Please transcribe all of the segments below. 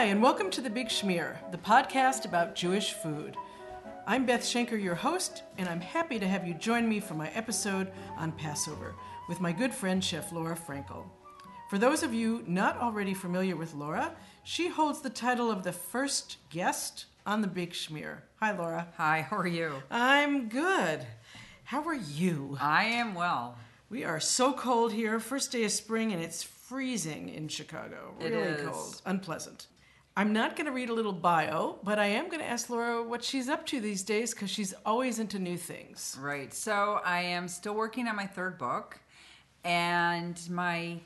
Hi, and welcome to The Big Schmear, the podcast about Jewish food. I'm Beth Schenker, your host, and I'm happy to have you join me for my episode on Passover with my good friend, Chef Laura Frankel. For those of you not already familiar with Laura, she holds the title of the first guest on The Big Schmear. Hi, Laura. Hi, how are you? I'm good. How are you? I am well. We are so cold here. First day of spring, and it's freezing in Chicago. Really cold. Unpleasant. I'm not going to read a little bio, but I am going to ask Laura what she's up to these days because she's always into new things. Right. So I am still working on my third book, and my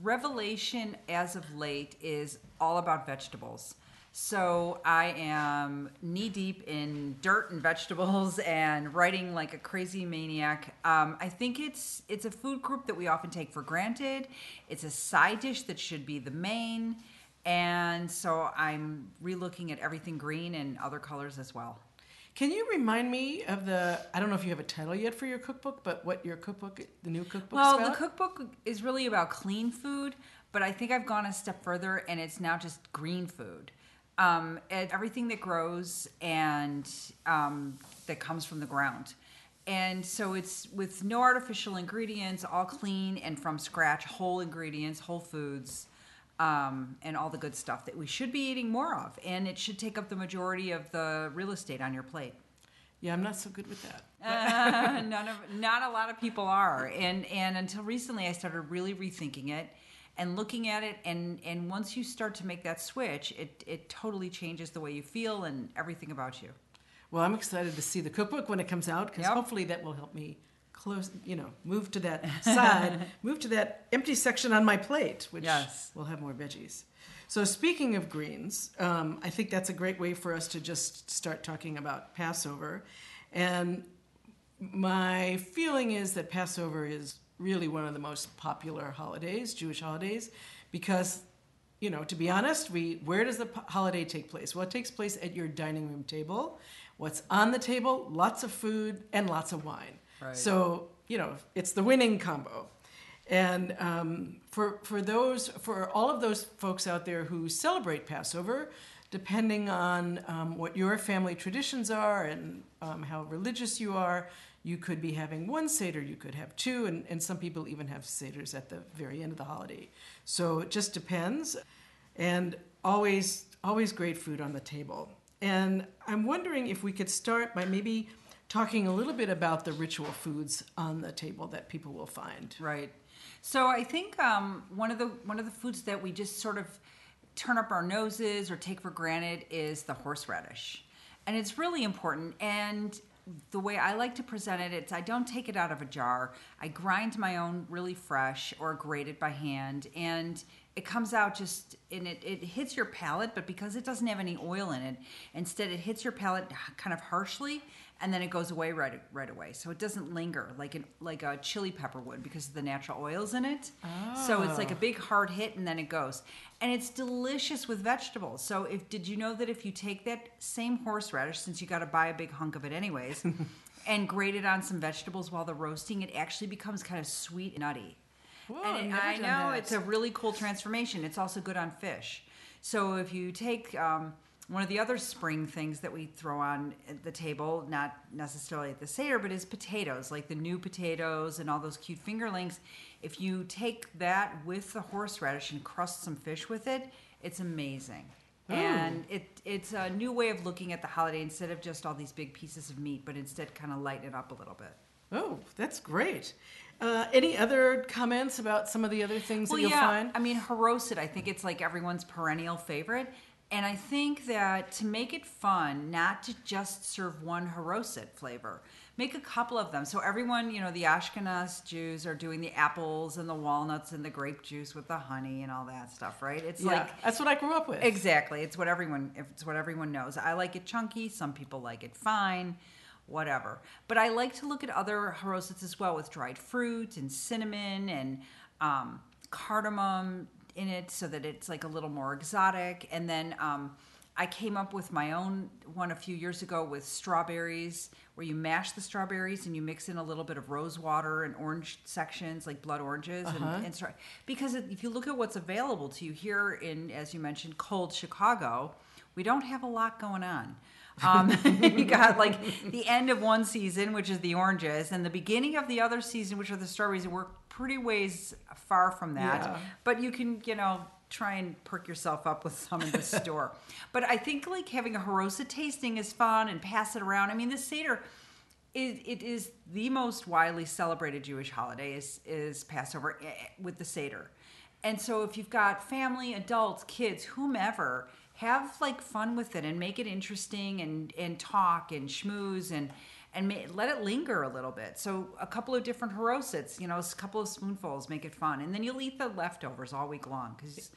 revelation as of late is all about vegetables. So I am knee deep in dirt and vegetables and writing like a crazy maniac. Um, I think it's it's a food group that we often take for granted. It's a side dish that should be the main, and so I'm relooking at everything green and other colors as well. Can you remind me of the? I don't know if you have a title yet for your cookbook, but what your cookbook, the new cookbook, Well, about? the cookbook is really about clean food, but I think I've gone a step further and it's now just green food. Um, everything that grows and um, that comes from the ground. And so it's with no artificial ingredients, all clean and from scratch, whole ingredients, whole foods, um, and all the good stuff that we should be eating more of. And it should take up the majority of the real estate on your plate. yeah, I'm not so good with that. Uh, none of not a lot of people are and and until recently i started really rethinking it and looking at it and and once you start to make that switch it it totally changes the way you feel and everything about you Well, I'm excited to see the cookbook when it comes out because Yep. hopefully that will help me close, you know, move to that side, move to that empty section on my plate, which Yes. will have more veggies. So, speaking of greens, um, I think that's a great way for us to just start talking about Passover. And my feeling is that Passover is really one of the most popular holidays, Jewish holidays, because you know, to be honest, we where does the holiday take place? Well, it takes place at your dining room table. What's on the table? Lots of food and lots of wine. Right. So you know, it's the winning combo. And um, for for those for all of those folks out there who celebrate Passover, depending on um, what your family traditions are and um, how religious you are, you could be having one seder, you could have two, and, and some people even have seders at the very end of the holiday. So it just depends, and always always great food on the table. And I'm wondering if we could start by maybe talking a little bit about the ritual foods on the table that people will find. right. So i think um, one of the one of the foods that we just sort of turn up our noses or take for granted is the horseradish. And it's really important. And the way i like to present it it's i don't take it out of a jar. I grind my own really fresh or grate it by hand. And it comes out just and it, it hits your palate but because it doesn't have any oil in it instead it hits your palate kind of harshly and then it goes away right right away so it doesn't linger like an like a chili pepper would because of the natural oils in it so it's like a big hard hit and then it goes and it's delicious with vegetables so if did you know that if you take that same horseradish since you got to buy a big hunk of it anyways and grate it on some vegetables while they're roasting it actually becomes kind of sweet and nutty Whoa, and never I know that. it's a really cool transformation. It's also good on fish. So if you take um, one of the other spring things that we throw on the table, not necessarily at the Seder, but is potatoes, like the new potatoes and all those cute fingerlings. If you take that with the horseradish and crust some fish with it, it's amazing. And it it's a new way of looking at the holiday instead of just all these big pieces of meat, but instead kind of lighten it up a little bit. Oh, that's great. Uh, any other comments about some of the other things that you'll find? I mean, haroset, I think it's like everyone's perennial favorite. And I think that to make it fun, not to just serve one haroset flavor, make a couple of them. So everyone, you know, the Ashkenaz Jews are doing the apples and the walnuts and the grape juice with the honey and all that stuff, right? It's yeah, like that's what I grew up with. Exactly. It's what everyone it's what everyone knows. I like it chunky, some people like it fine, whatever. But I like to look at other harosets as well with dried fruit and cinnamon and um, cardamom in it so that it's like a little more exotic. And then um, I came up with my own one a few years ago with strawberries, where you mash the strawberries and you mix in a little bit of rose water and orange sections, like blood oranges, and, and stra- because if you look at what's available to you here in, as you mentioned, cold Chicago, we don't have a lot going on. Um, you got like the end of one season, which is the oranges, and the beginning of the other season, which are the strawberries. And we're pretty ways far from that, Yeah. but you can, you know, try and perk yourself up with some in the store. But I think like having a haroset tasting is fun and pass it around. I mean, the Seder, it, it is the most widely celebrated Jewish holiday is, is Passover eh, eh, with the Seder. And so if you've got family, adults, kids, whomever, have like fun with it and make it interesting and, and talk and schmooze and and ma- let it linger a little bit. So a couple of different harosets, you know, a couple of spoonfuls, make it fun, and then you'll eat the leftovers all week long because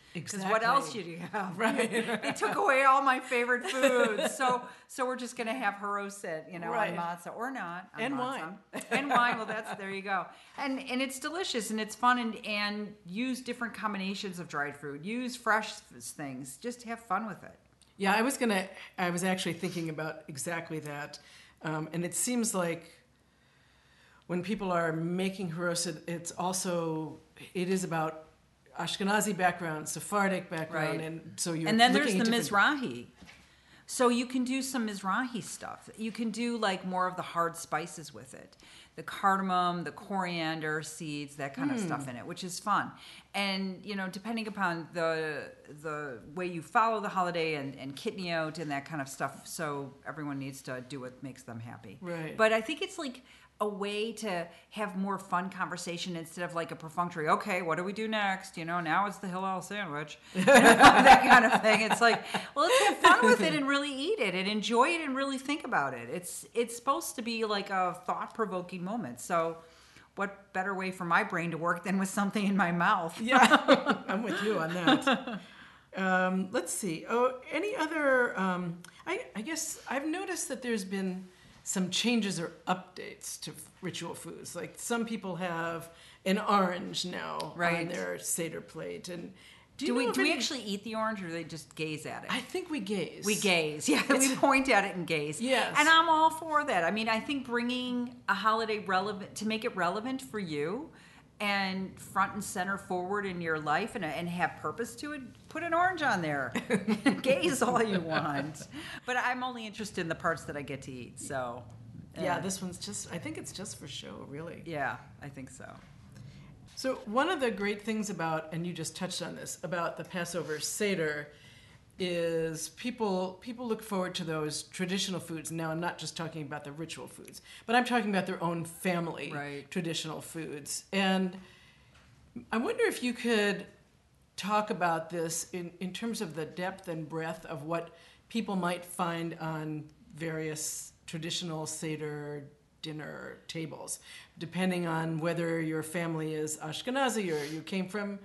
what else Exactly. do you have? Right. they took away all my favorite foods, so so we're just gonna have haroset, you know, Right. on matzah or not, And matzah. wine. and wine. Well, that's there you go, and and it's delicious and it's fun and and use different combinations of dried fruit, use fresh things, just have fun with it. Yeah, I was gonna. I was actually thinking about exactly that, um, and it seems like when people are making haroset, it's also it is about Ashkenazi background, Sephardic background, Right. and so you're and then there's the Mizrahi. So you can do some Mizrahi stuff. You can do like more of the hard spices with it. The cardamom, the coriander seeds, that kind of Hmm. stuff in it, which is fun. And you know, depending upon the the way you follow the holiday and, and kitniot and that kind of stuff, so everyone needs to do what makes them happy. Right. But I think it's like a way to have more fun conversation instead of like a perfunctory, okay, what do we do next? You know, now it's the Hillel sandwich. that kind of thing. It's like, well, let's have fun with it and really eat it and enjoy it and really think about it. It's it's supposed to be like a thought provoking moment. So, what better way for my brain to work than with something in my mouth? Yeah, I'm with you on that. Um, let's see. Oh, any other? Um, I, I guess I've noticed that there's been some changes or updates to ritual foods. Like some people have an orange now on their seder plate, and do, Do, we do we actually eat the orange or do they just gaze at it? I think we gaze. We gaze, yeah. We point at it and gaze. Yes. and I'm all for that. I mean, I think bringing a holiday relevant to make it relevant for you, and front and center forward in your life, and and have purpose to it. Put an orange on there. gaze all you want, but I'm only interested in the parts that I get to eat. So, Yeah, uh, this one's just. I think it's just for show, really. yeah, I think so. So one of the great things about, and you just touched on this, about the Passover Seder is people people look forward to those traditional foods. Now I'm not just talking about the ritual foods, but I'm talking about their own family Right. traditional foods. And I wonder if you could talk about this in, in terms of the depth and breadth of what people might find on various traditional Seder dinner tables, depending on whether your family is Ashkenazi or you came from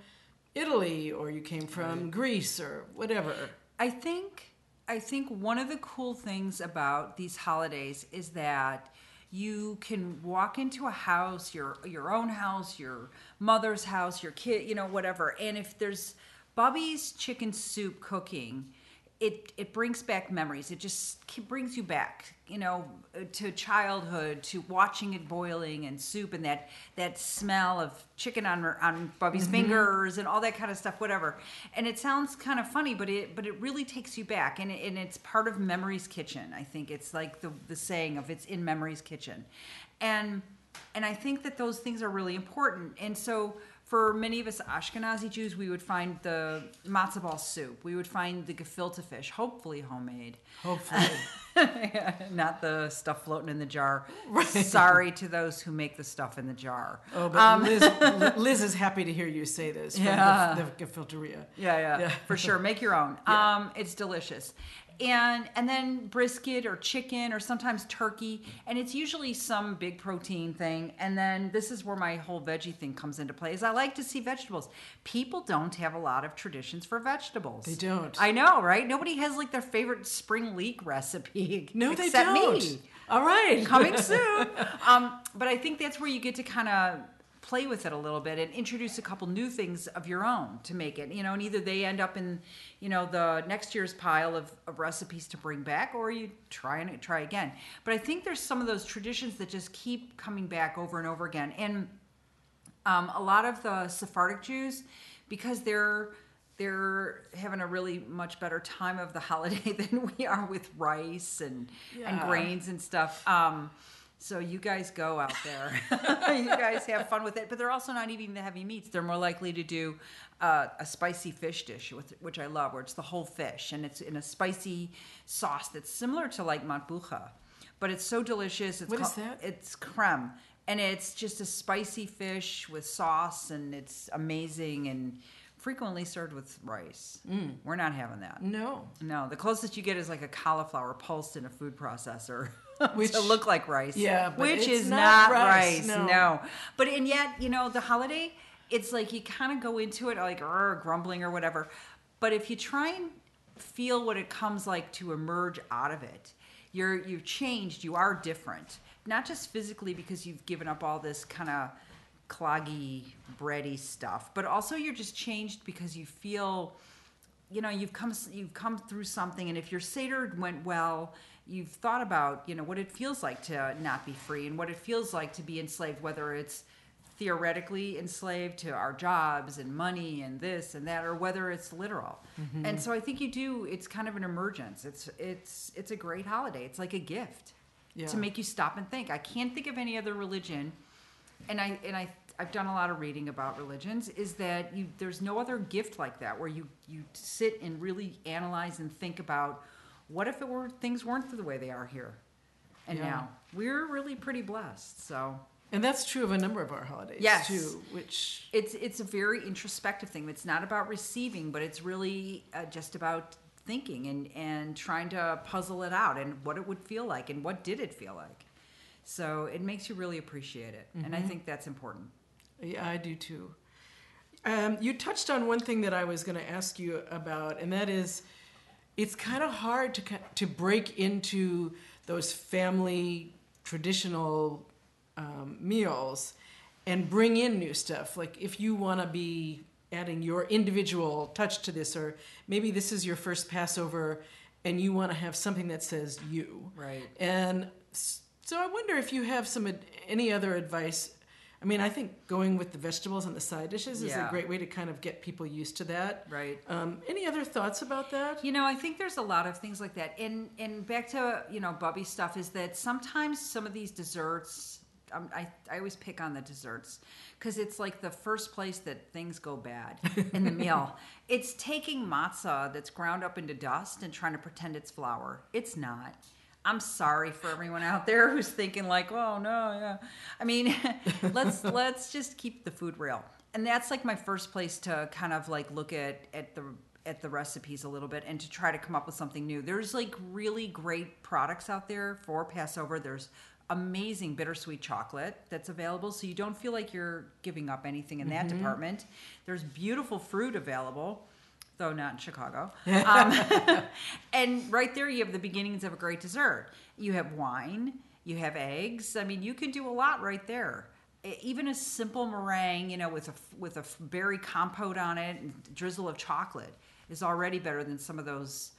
Italy or you came from Greece or whatever. I think I think one of the cool things about these holidays is that you can walk into a house, your your own house, your mother's house, your kid, you know, whatever. And if there's Bubby's chicken soup cooking, it it brings back memories. It just brings you back, you know, to childhood, to watching it boiling and soup and that that smell of chicken on on Bubby's mm-hmm. fingers and all that kind of stuff, whatever. And it sounds kind of funny, but it but it really takes you back, and it, and it's part of Memory's kitchen. I think it's like the the saying of it's in Memory's kitchen, and and I think that those things are really important. And so for many of us Ashkenazi Jews, we would find the matzo ball soup. We would find the gefilte fish, hopefully homemade. Hopefully. Not the stuff floating in the jar. Sorry to those who make the stuff in the jar. oh, but Liz, Liz is happy to hear you say this Um, Yeah. the, the Gefilteria. Yeah, yeah, Yeah. for sure. Make your own. Um, it's delicious. And and then brisket or chicken or sometimes turkey, and it's usually some big protein thing. And then this is where my whole veggie thing comes into play. Is I like to see vegetables. People don't have a lot of traditions for vegetables. They don't. I know, right? Nobody has like their favorite spring leek recipe. No, they don't. Me All right. coming soon. Um, but I think that's where you get to kind of play with it a little bit and introduce a couple new things of your own to make it. You know, and either they end up in, you know, the next year's pile of, of recipes to bring back, or you try and try again. But I think there's some of those traditions that just keep coming back over and over again. And um, a lot of the Sephardic Jews, because they're they're having a really much better time of the holiday than we are with rice and and grains and stuff. Um, so you guys go out there, you guys have fun with it. But they're also not eating the heavy meats. They're more likely to do uh, a spicy fish dish, with, which I love, where it's the whole fish and it's in a spicy sauce that's similar to like matbucha, but it's so delicious. It's What is called- that? It's chraime, and it's just a spicy fish with sauce, and it's amazing and frequently served with rice. Mm. We're not having that. No. No, the closest you get is like a cauliflower pulsed in a food processor. Which- to look like rice. Yeah, but which is not not, rice, rice. no. No. But and yet, you know, the holiday, it's like you kind of go into it like grumbling or whatever. But if you try and feel what it comes like to emerge out of it, you're you've changed. You are different, not just physically because you've given up all this kind of cloggy, bready stuff, but also you're just changed because you feel you know you've come you've come through something and if your seder went well you've thought about you know what it feels like to not be free and what it feels like to be enslaved whether it's theoretically enslaved to our jobs and money and this and that or whether it's literal. Mm-hmm. And so i think you do it's kind of an emergence. It's it's it's a great holiday. It's like a gift Yeah. to make you stop and think. I can't think of any other religion and I and I I've done a lot of reading about religions is that you there's no other gift like that where you you sit and really analyze and think about what if it were things weren't the way they are here and Yeah. now we're really pretty blessed so And that's true of a number of our holidays Yes. too, which it's it's a very introspective thing it's not about receiving but it's really uh, just about thinking and and trying to puzzle it out and what it would feel like and what did it feel like so it makes you really appreciate it and i think that's important Yeah, I do too. Um, you touched on one thing that I was going to ask you about, and that is, it's kind of hard to to break into those family traditional um, meals and bring in new stuff. Like if you want to be adding your individual touch to this, or maybe this is your first Passover, and you want to have something that says you. Right. And so I wonder if you have some any other advice. I mean, I think going with the vegetables and the side dishes is a great way to kind of get people used to that. right Um, any other thoughts about that? You know, I think there's a lot of things like that. And and back to you know Bubby stuff is that sometimes some of these desserts. Um, I, I always pick on the desserts because it's like the first place that things go bad in the meal. It's taking matzah that's ground up into dust and trying to pretend it's flour. It's not. I'm sorry for everyone out there who's thinking like, oh no, yeah. I mean, let's let's just keep the food real. And that's like my first place to kind of like look at at the at the recipes a little bit and to try to come up with something new. There's like really great products out there for Passover. There's amazing bittersweet chocolate that's available so you don't feel like you're giving up anything in that mm-hmm. department. There's beautiful fruit available though not in Chicago. Um, and right there, you have the beginnings of a great dessert. You have wine, you have eggs. I mean, you can do a lot right there. Even a simple meringue, you know, with a with a berry compote on it and drizzle of chocolate is already better than some of those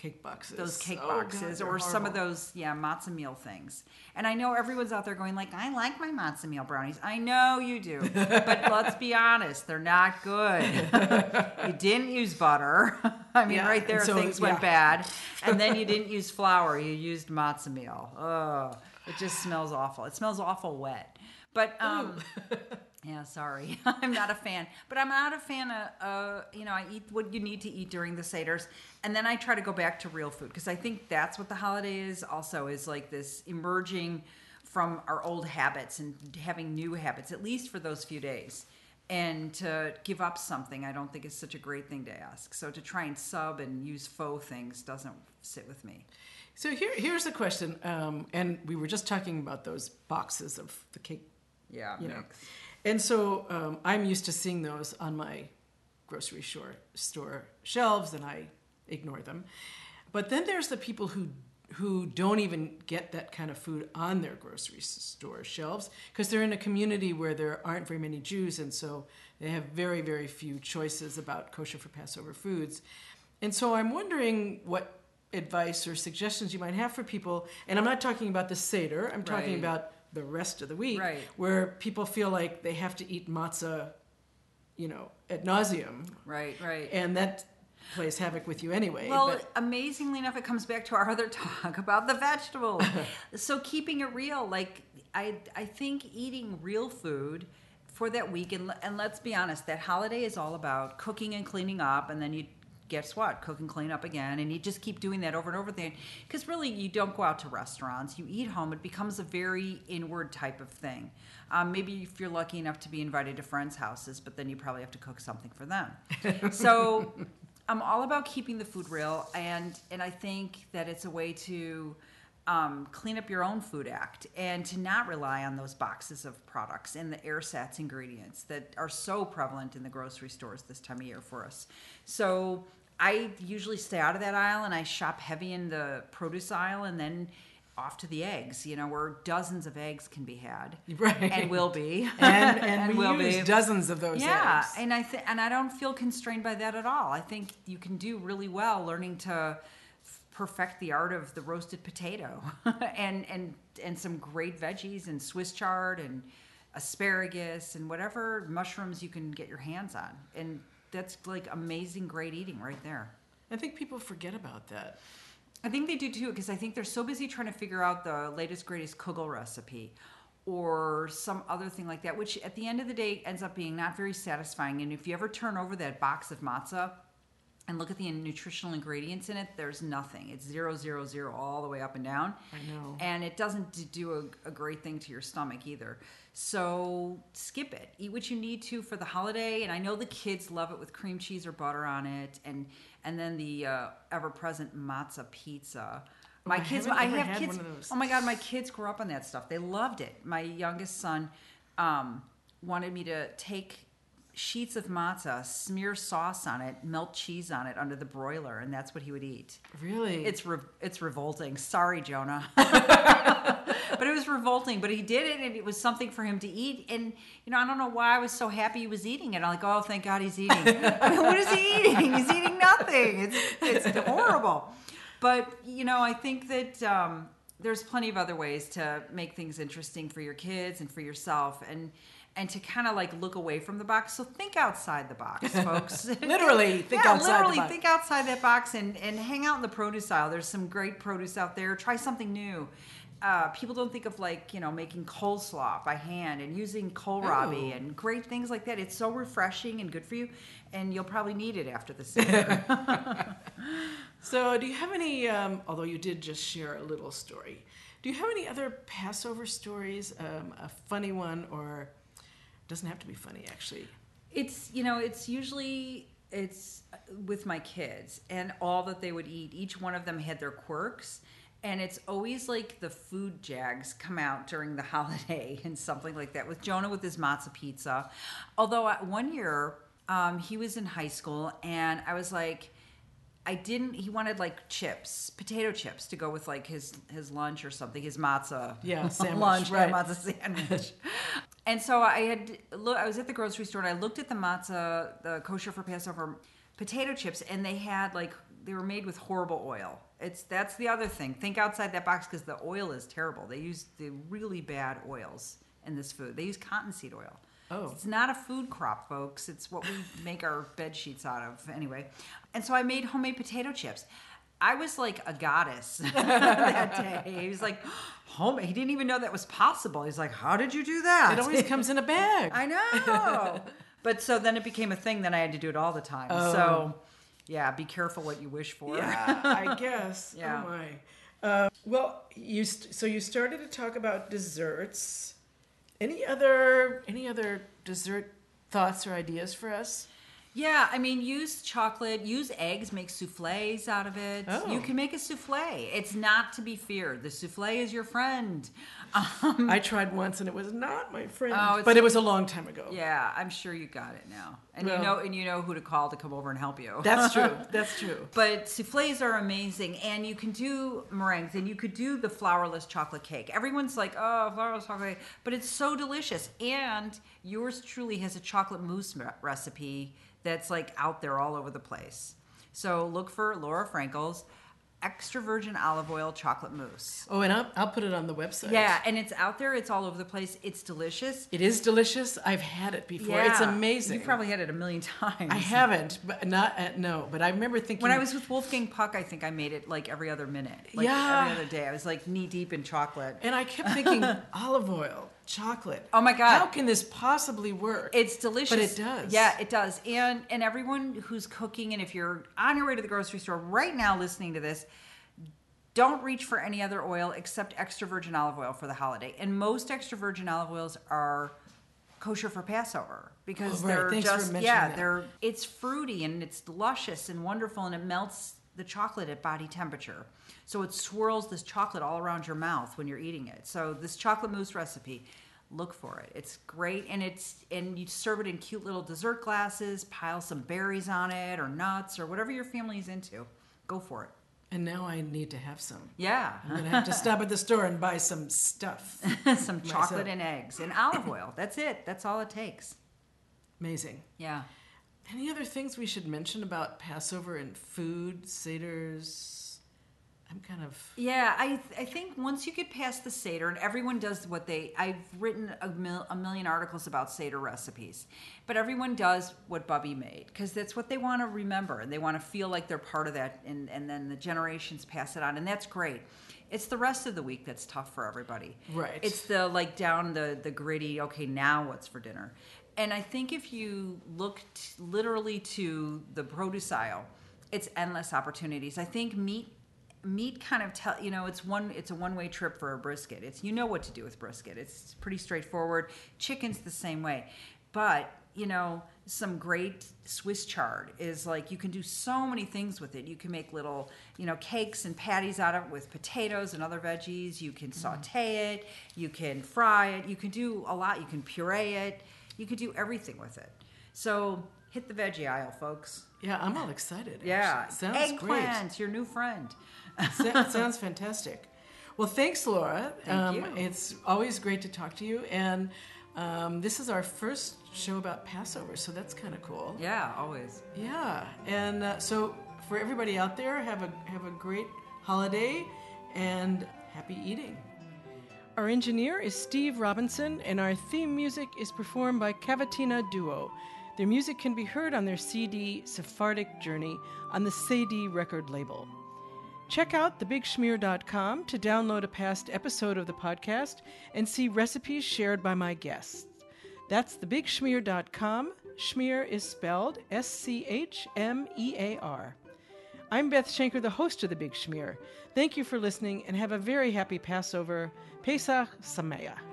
Cake boxes. those cake Oh, boxes they're or some of those yeah matzah meal things. And i know everyone's out there going like i like my matzah meal brownies. I know you do. But let's be honest they're not good. You didn't use butter. I mean Yeah, right there so, things went bad. And then you didn't use flour you used matzah meal. Oh it just smells awful. It smells awful wet. But um yeah, sorry. I'm not a fan. But I'm not a fan of, uh, you know, I eat what you need to eat during the Seder's. And then I try to go back to real food because I think that's what the holiday is also is like this emerging from our old habits and having new habits, at least for those few days. And to give up something, I don't think is such a great thing to ask. So to try and sub and use faux things doesn't sit with me. So here, here's a question, um, and we were just talking about those boxes of the cake, Yeah, you know, mix. And so um, I'm used to seeing those on my grocery store store shelves, and I ignore them. But then there's the people who who don't even get that kind of food on their grocery store shelves because they're in a community where there aren't very many Jews, and so they have very, very few choices about kosher for Passover foods. And so I'm wondering what advice or suggestions you might have for people. And I'm not talking about the Seder, I'm talking Right. about the rest of the week Right. where people feel like they have to eat matzah, you know, ad nauseum. Right, right. And that plays havoc with you anyway. Well, but- amazingly enough, it comes back to our other talk about the vegetables. so keeping it real, like I, I think eating real food for that week, and, and let's be honest, that holiday is all about cooking and cleaning up, and then you guess what, cook and clean up again, and you just keep doing that over and over again. Because really, you don't go out to restaurants; you eat home. It becomes a very inward type of thing. Um, maybe if you're lucky enough to be invited to friends' houses, but then you probably have to cook something for them. so I'm all about keeping the food real, and and I think that it's a way to um, clean up your own food act and to not rely on those boxes of products and the ersatz ingredients that are so prevalent in the grocery stores this time of year for us. So I usually stay out of that aisle and I shop heavy in the produce aisle and then off to the eggs, you know, where dozens of eggs can be had. Right. And will be. and, and, we will use be. dozens of those Yeah, eggs. and I th- and I don't feel constrained by that at all. I think you can do really well learning to f- perfect the art of the roasted potato and and and some great veggies and Swiss chard and asparagus and whatever mushrooms you can get your hands on. And that's like amazing great eating right there. I think people forget about that. I think they do too, because I think they're so busy trying to figure out the latest, greatest kugel recipe or some other thing like that, which at the end of the day ends up being not very satisfying. And if you ever turn over that box of matzah and look at the nutritional ingredients in it, there's nothing. It's zero, zero, zero all the way up and down. I know. And it doesn't do a, a great thing to your stomach either. So skip it. Eat what you need to for the holiday. And I know the kids love it with cream cheese or butter on it, and and then the uh, ever-present matzah pizza. My I kids, I have kids. one of those. Oh my god, my kids grew up on that stuff. They loved it. My youngest son um, wanted me to take sheets of matzah, smear sauce on it, melt cheese on it under the broiler, and that's what he would eat. Really? It's re- it's revolting. Sorry, Jonah. but it was revolting. But he did it, and it was something for him to eat. And you know, I don't know why I was so happy he was eating it. I'm like, oh, thank God he's eating. I mean, what is he eating? He's eating nothing. It's it's horrible. But you know, I think that um, there's plenty of other ways to make things interesting for your kids and for yourself, and and to kind of like look away from the box. So think outside the box, folks. Literally, think yeah, outside the literally box. think outside that box and, and hang out in the produce aisle. There's some great produce out there. Try something new. Uh, people don't think of like you know making coleslaw by hand and using kohlrabi Oh. and great things like that. It's so refreshing and good for you, and you'll probably need it after the Seder. So, do you have any? Um, although you did just share a little story, do you have any other Passover stories? Um, a funny one, or doesn't have to be funny actually. It's you know it's usually it's with my kids and all that they would eat. Each one of them had their quirks, and it's always like the food jags come out during the holiday and something like that. With Jonah with his matzah pizza, although one year um, he was in high school and I was like. I didn't. He wanted like chips, potato chips, to go with like his his lunch or something, his matzah. Yeah, sandwich, lunch, right. matzah sandwich. and so I had look. I was at the grocery store and I looked at the matzah, the kosher for Passover potato chips, and they had like they were made with horrible oil. It's that's the other thing. Think outside that box because the oil is terrible. They use the really bad oils in this food. They use cottonseed oil. Oh. It's not a food crop, folks. It's what we make our bed sheets out of, anyway. And so I made homemade potato chips. I was like a goddess that day. He was like, home. He didn't even know that was possible. He's like, how did you do that? It always comes in a bag. I know. but so then it became a thing. Then I had to do it all the time. Oh. So, yeah, be careful what you wish for. yeah, I guess. Yeah. Oh my. Uh, well, you st- so you started to talk about desserts. Any other any other dessert thoughts or ideas for us? Yeah, I mean, use chocolate, use eggs, make souffles out of it. Oh. You can make a souffle. It's not to be feared. The souffle is your friend. Um, I tried once and it was not my friend, Oh, but it was a long time ago. yeah, I'm sure you got it now. and you know and you know who to call to come over and help you. That's true. That's true. But souffles are amazing, and you can do meringues, and you could do the flourless chocolate cake. Everyone's like, "Oh, flourless chocolate," cake," but it's so delicious. And yours truly has a chocolate mousse recipe that's like out there all over the place. So look for Laura Frankel's extra virgin olive oil chocolate mousse. Oh, and I'll, I'll put it on the website. Yeah, and it's out there. It's all over the place. It's delicious. It is delicious. I've had it before. It's amazing. You've probably had it a million times. I haven't, but not at no. But I remember thinking When I was with Wolfgang Puck, I think I made it like every other minute. Like Yeah. every other day. I was like knee deep in chocolate. and I kept thinking olive oil, chocolate. Oh my God. How can this possibly work? It's delicious. But it does. Yeah, it does. And and everyone who's cooking and if you're on your way to the grocery store right now listening to this, don't reach for any other oil except extra virgin olive oil for the holiday. And most extra virgin olive oils are kosher for Passover because Oh, right. they're Thanks just yeah, that. they're it's fruity and it's luscious and wonderful and it melts the chocolate at body temperature. So it swirls this chocolate all around your mouth when you're eating it. So this chocolate mousse recipe, look for it. It's great and it's and you serve it in cute little dessert glasses, pile some berries on it or nuts or whatever your family's into. Go for it. and now I need to have some. Yeah. I'm gonna have to stop at the store and buy some stuff. some chocolate and eggs and olive oil. That's it. That's all it takes. Amazing. Yeah. Any other things we should mention about Passover and food, seders? I'm kind of Yeah, I I think once you get past the Seder, and everyone does what they, I've written a, mil, a million articles about Seder recipes, but everyone does what Bubby made because that's what they want to remember and they want to feel like they're part of that, and, and then the generations pass it on, and that's great. It's the rest of the week that's tough for everybody. Right. It's the like down the the gritty. Okay, now what's for dinner? And I think if you look t- literally to the produce aisle, it's endless opportunities. I think meat meat kind of tell you know it's one it's a one way trip for a brisket. It's you know what to do with brisket. It's pretty straightforward. Chicken's the same way. But you know some great swiss chard is like you can do so many things with it. You can make little you know cakes and patties out of it with potatoes and other veggies. You can mm-hmm. saute it. You can fry it. You can do a lot. You can puree it you could do everything with it so hit the veggie aisle folks yeah. I'm all excited. yeah actually. sounds great. eggplant your new friend sounds fantastic. Well, thanks, Laura. Thank you. It's always great to talk to you, and um, this is our first show about Passover, so that's kind of cool. Yeah, always. Yeah, and uh, so for everybody out there, have a have a great holiday and happy eating. Our engineer is Steve Robinson, and our theme music is performed by Cavatina Duo. Their music can be heard on their CD Sephardic Journey on the Cedille record label. Check out thebigschmear.com to download a past episode of the podcast and see recipes shared by my guests. That's thebigschmear.com. Schmear is spelled S C H M E A R. I'm Beth Schenker, the host of The Big Schmear. Thank you for listening and have a very happy Passover. Pesach Sameach.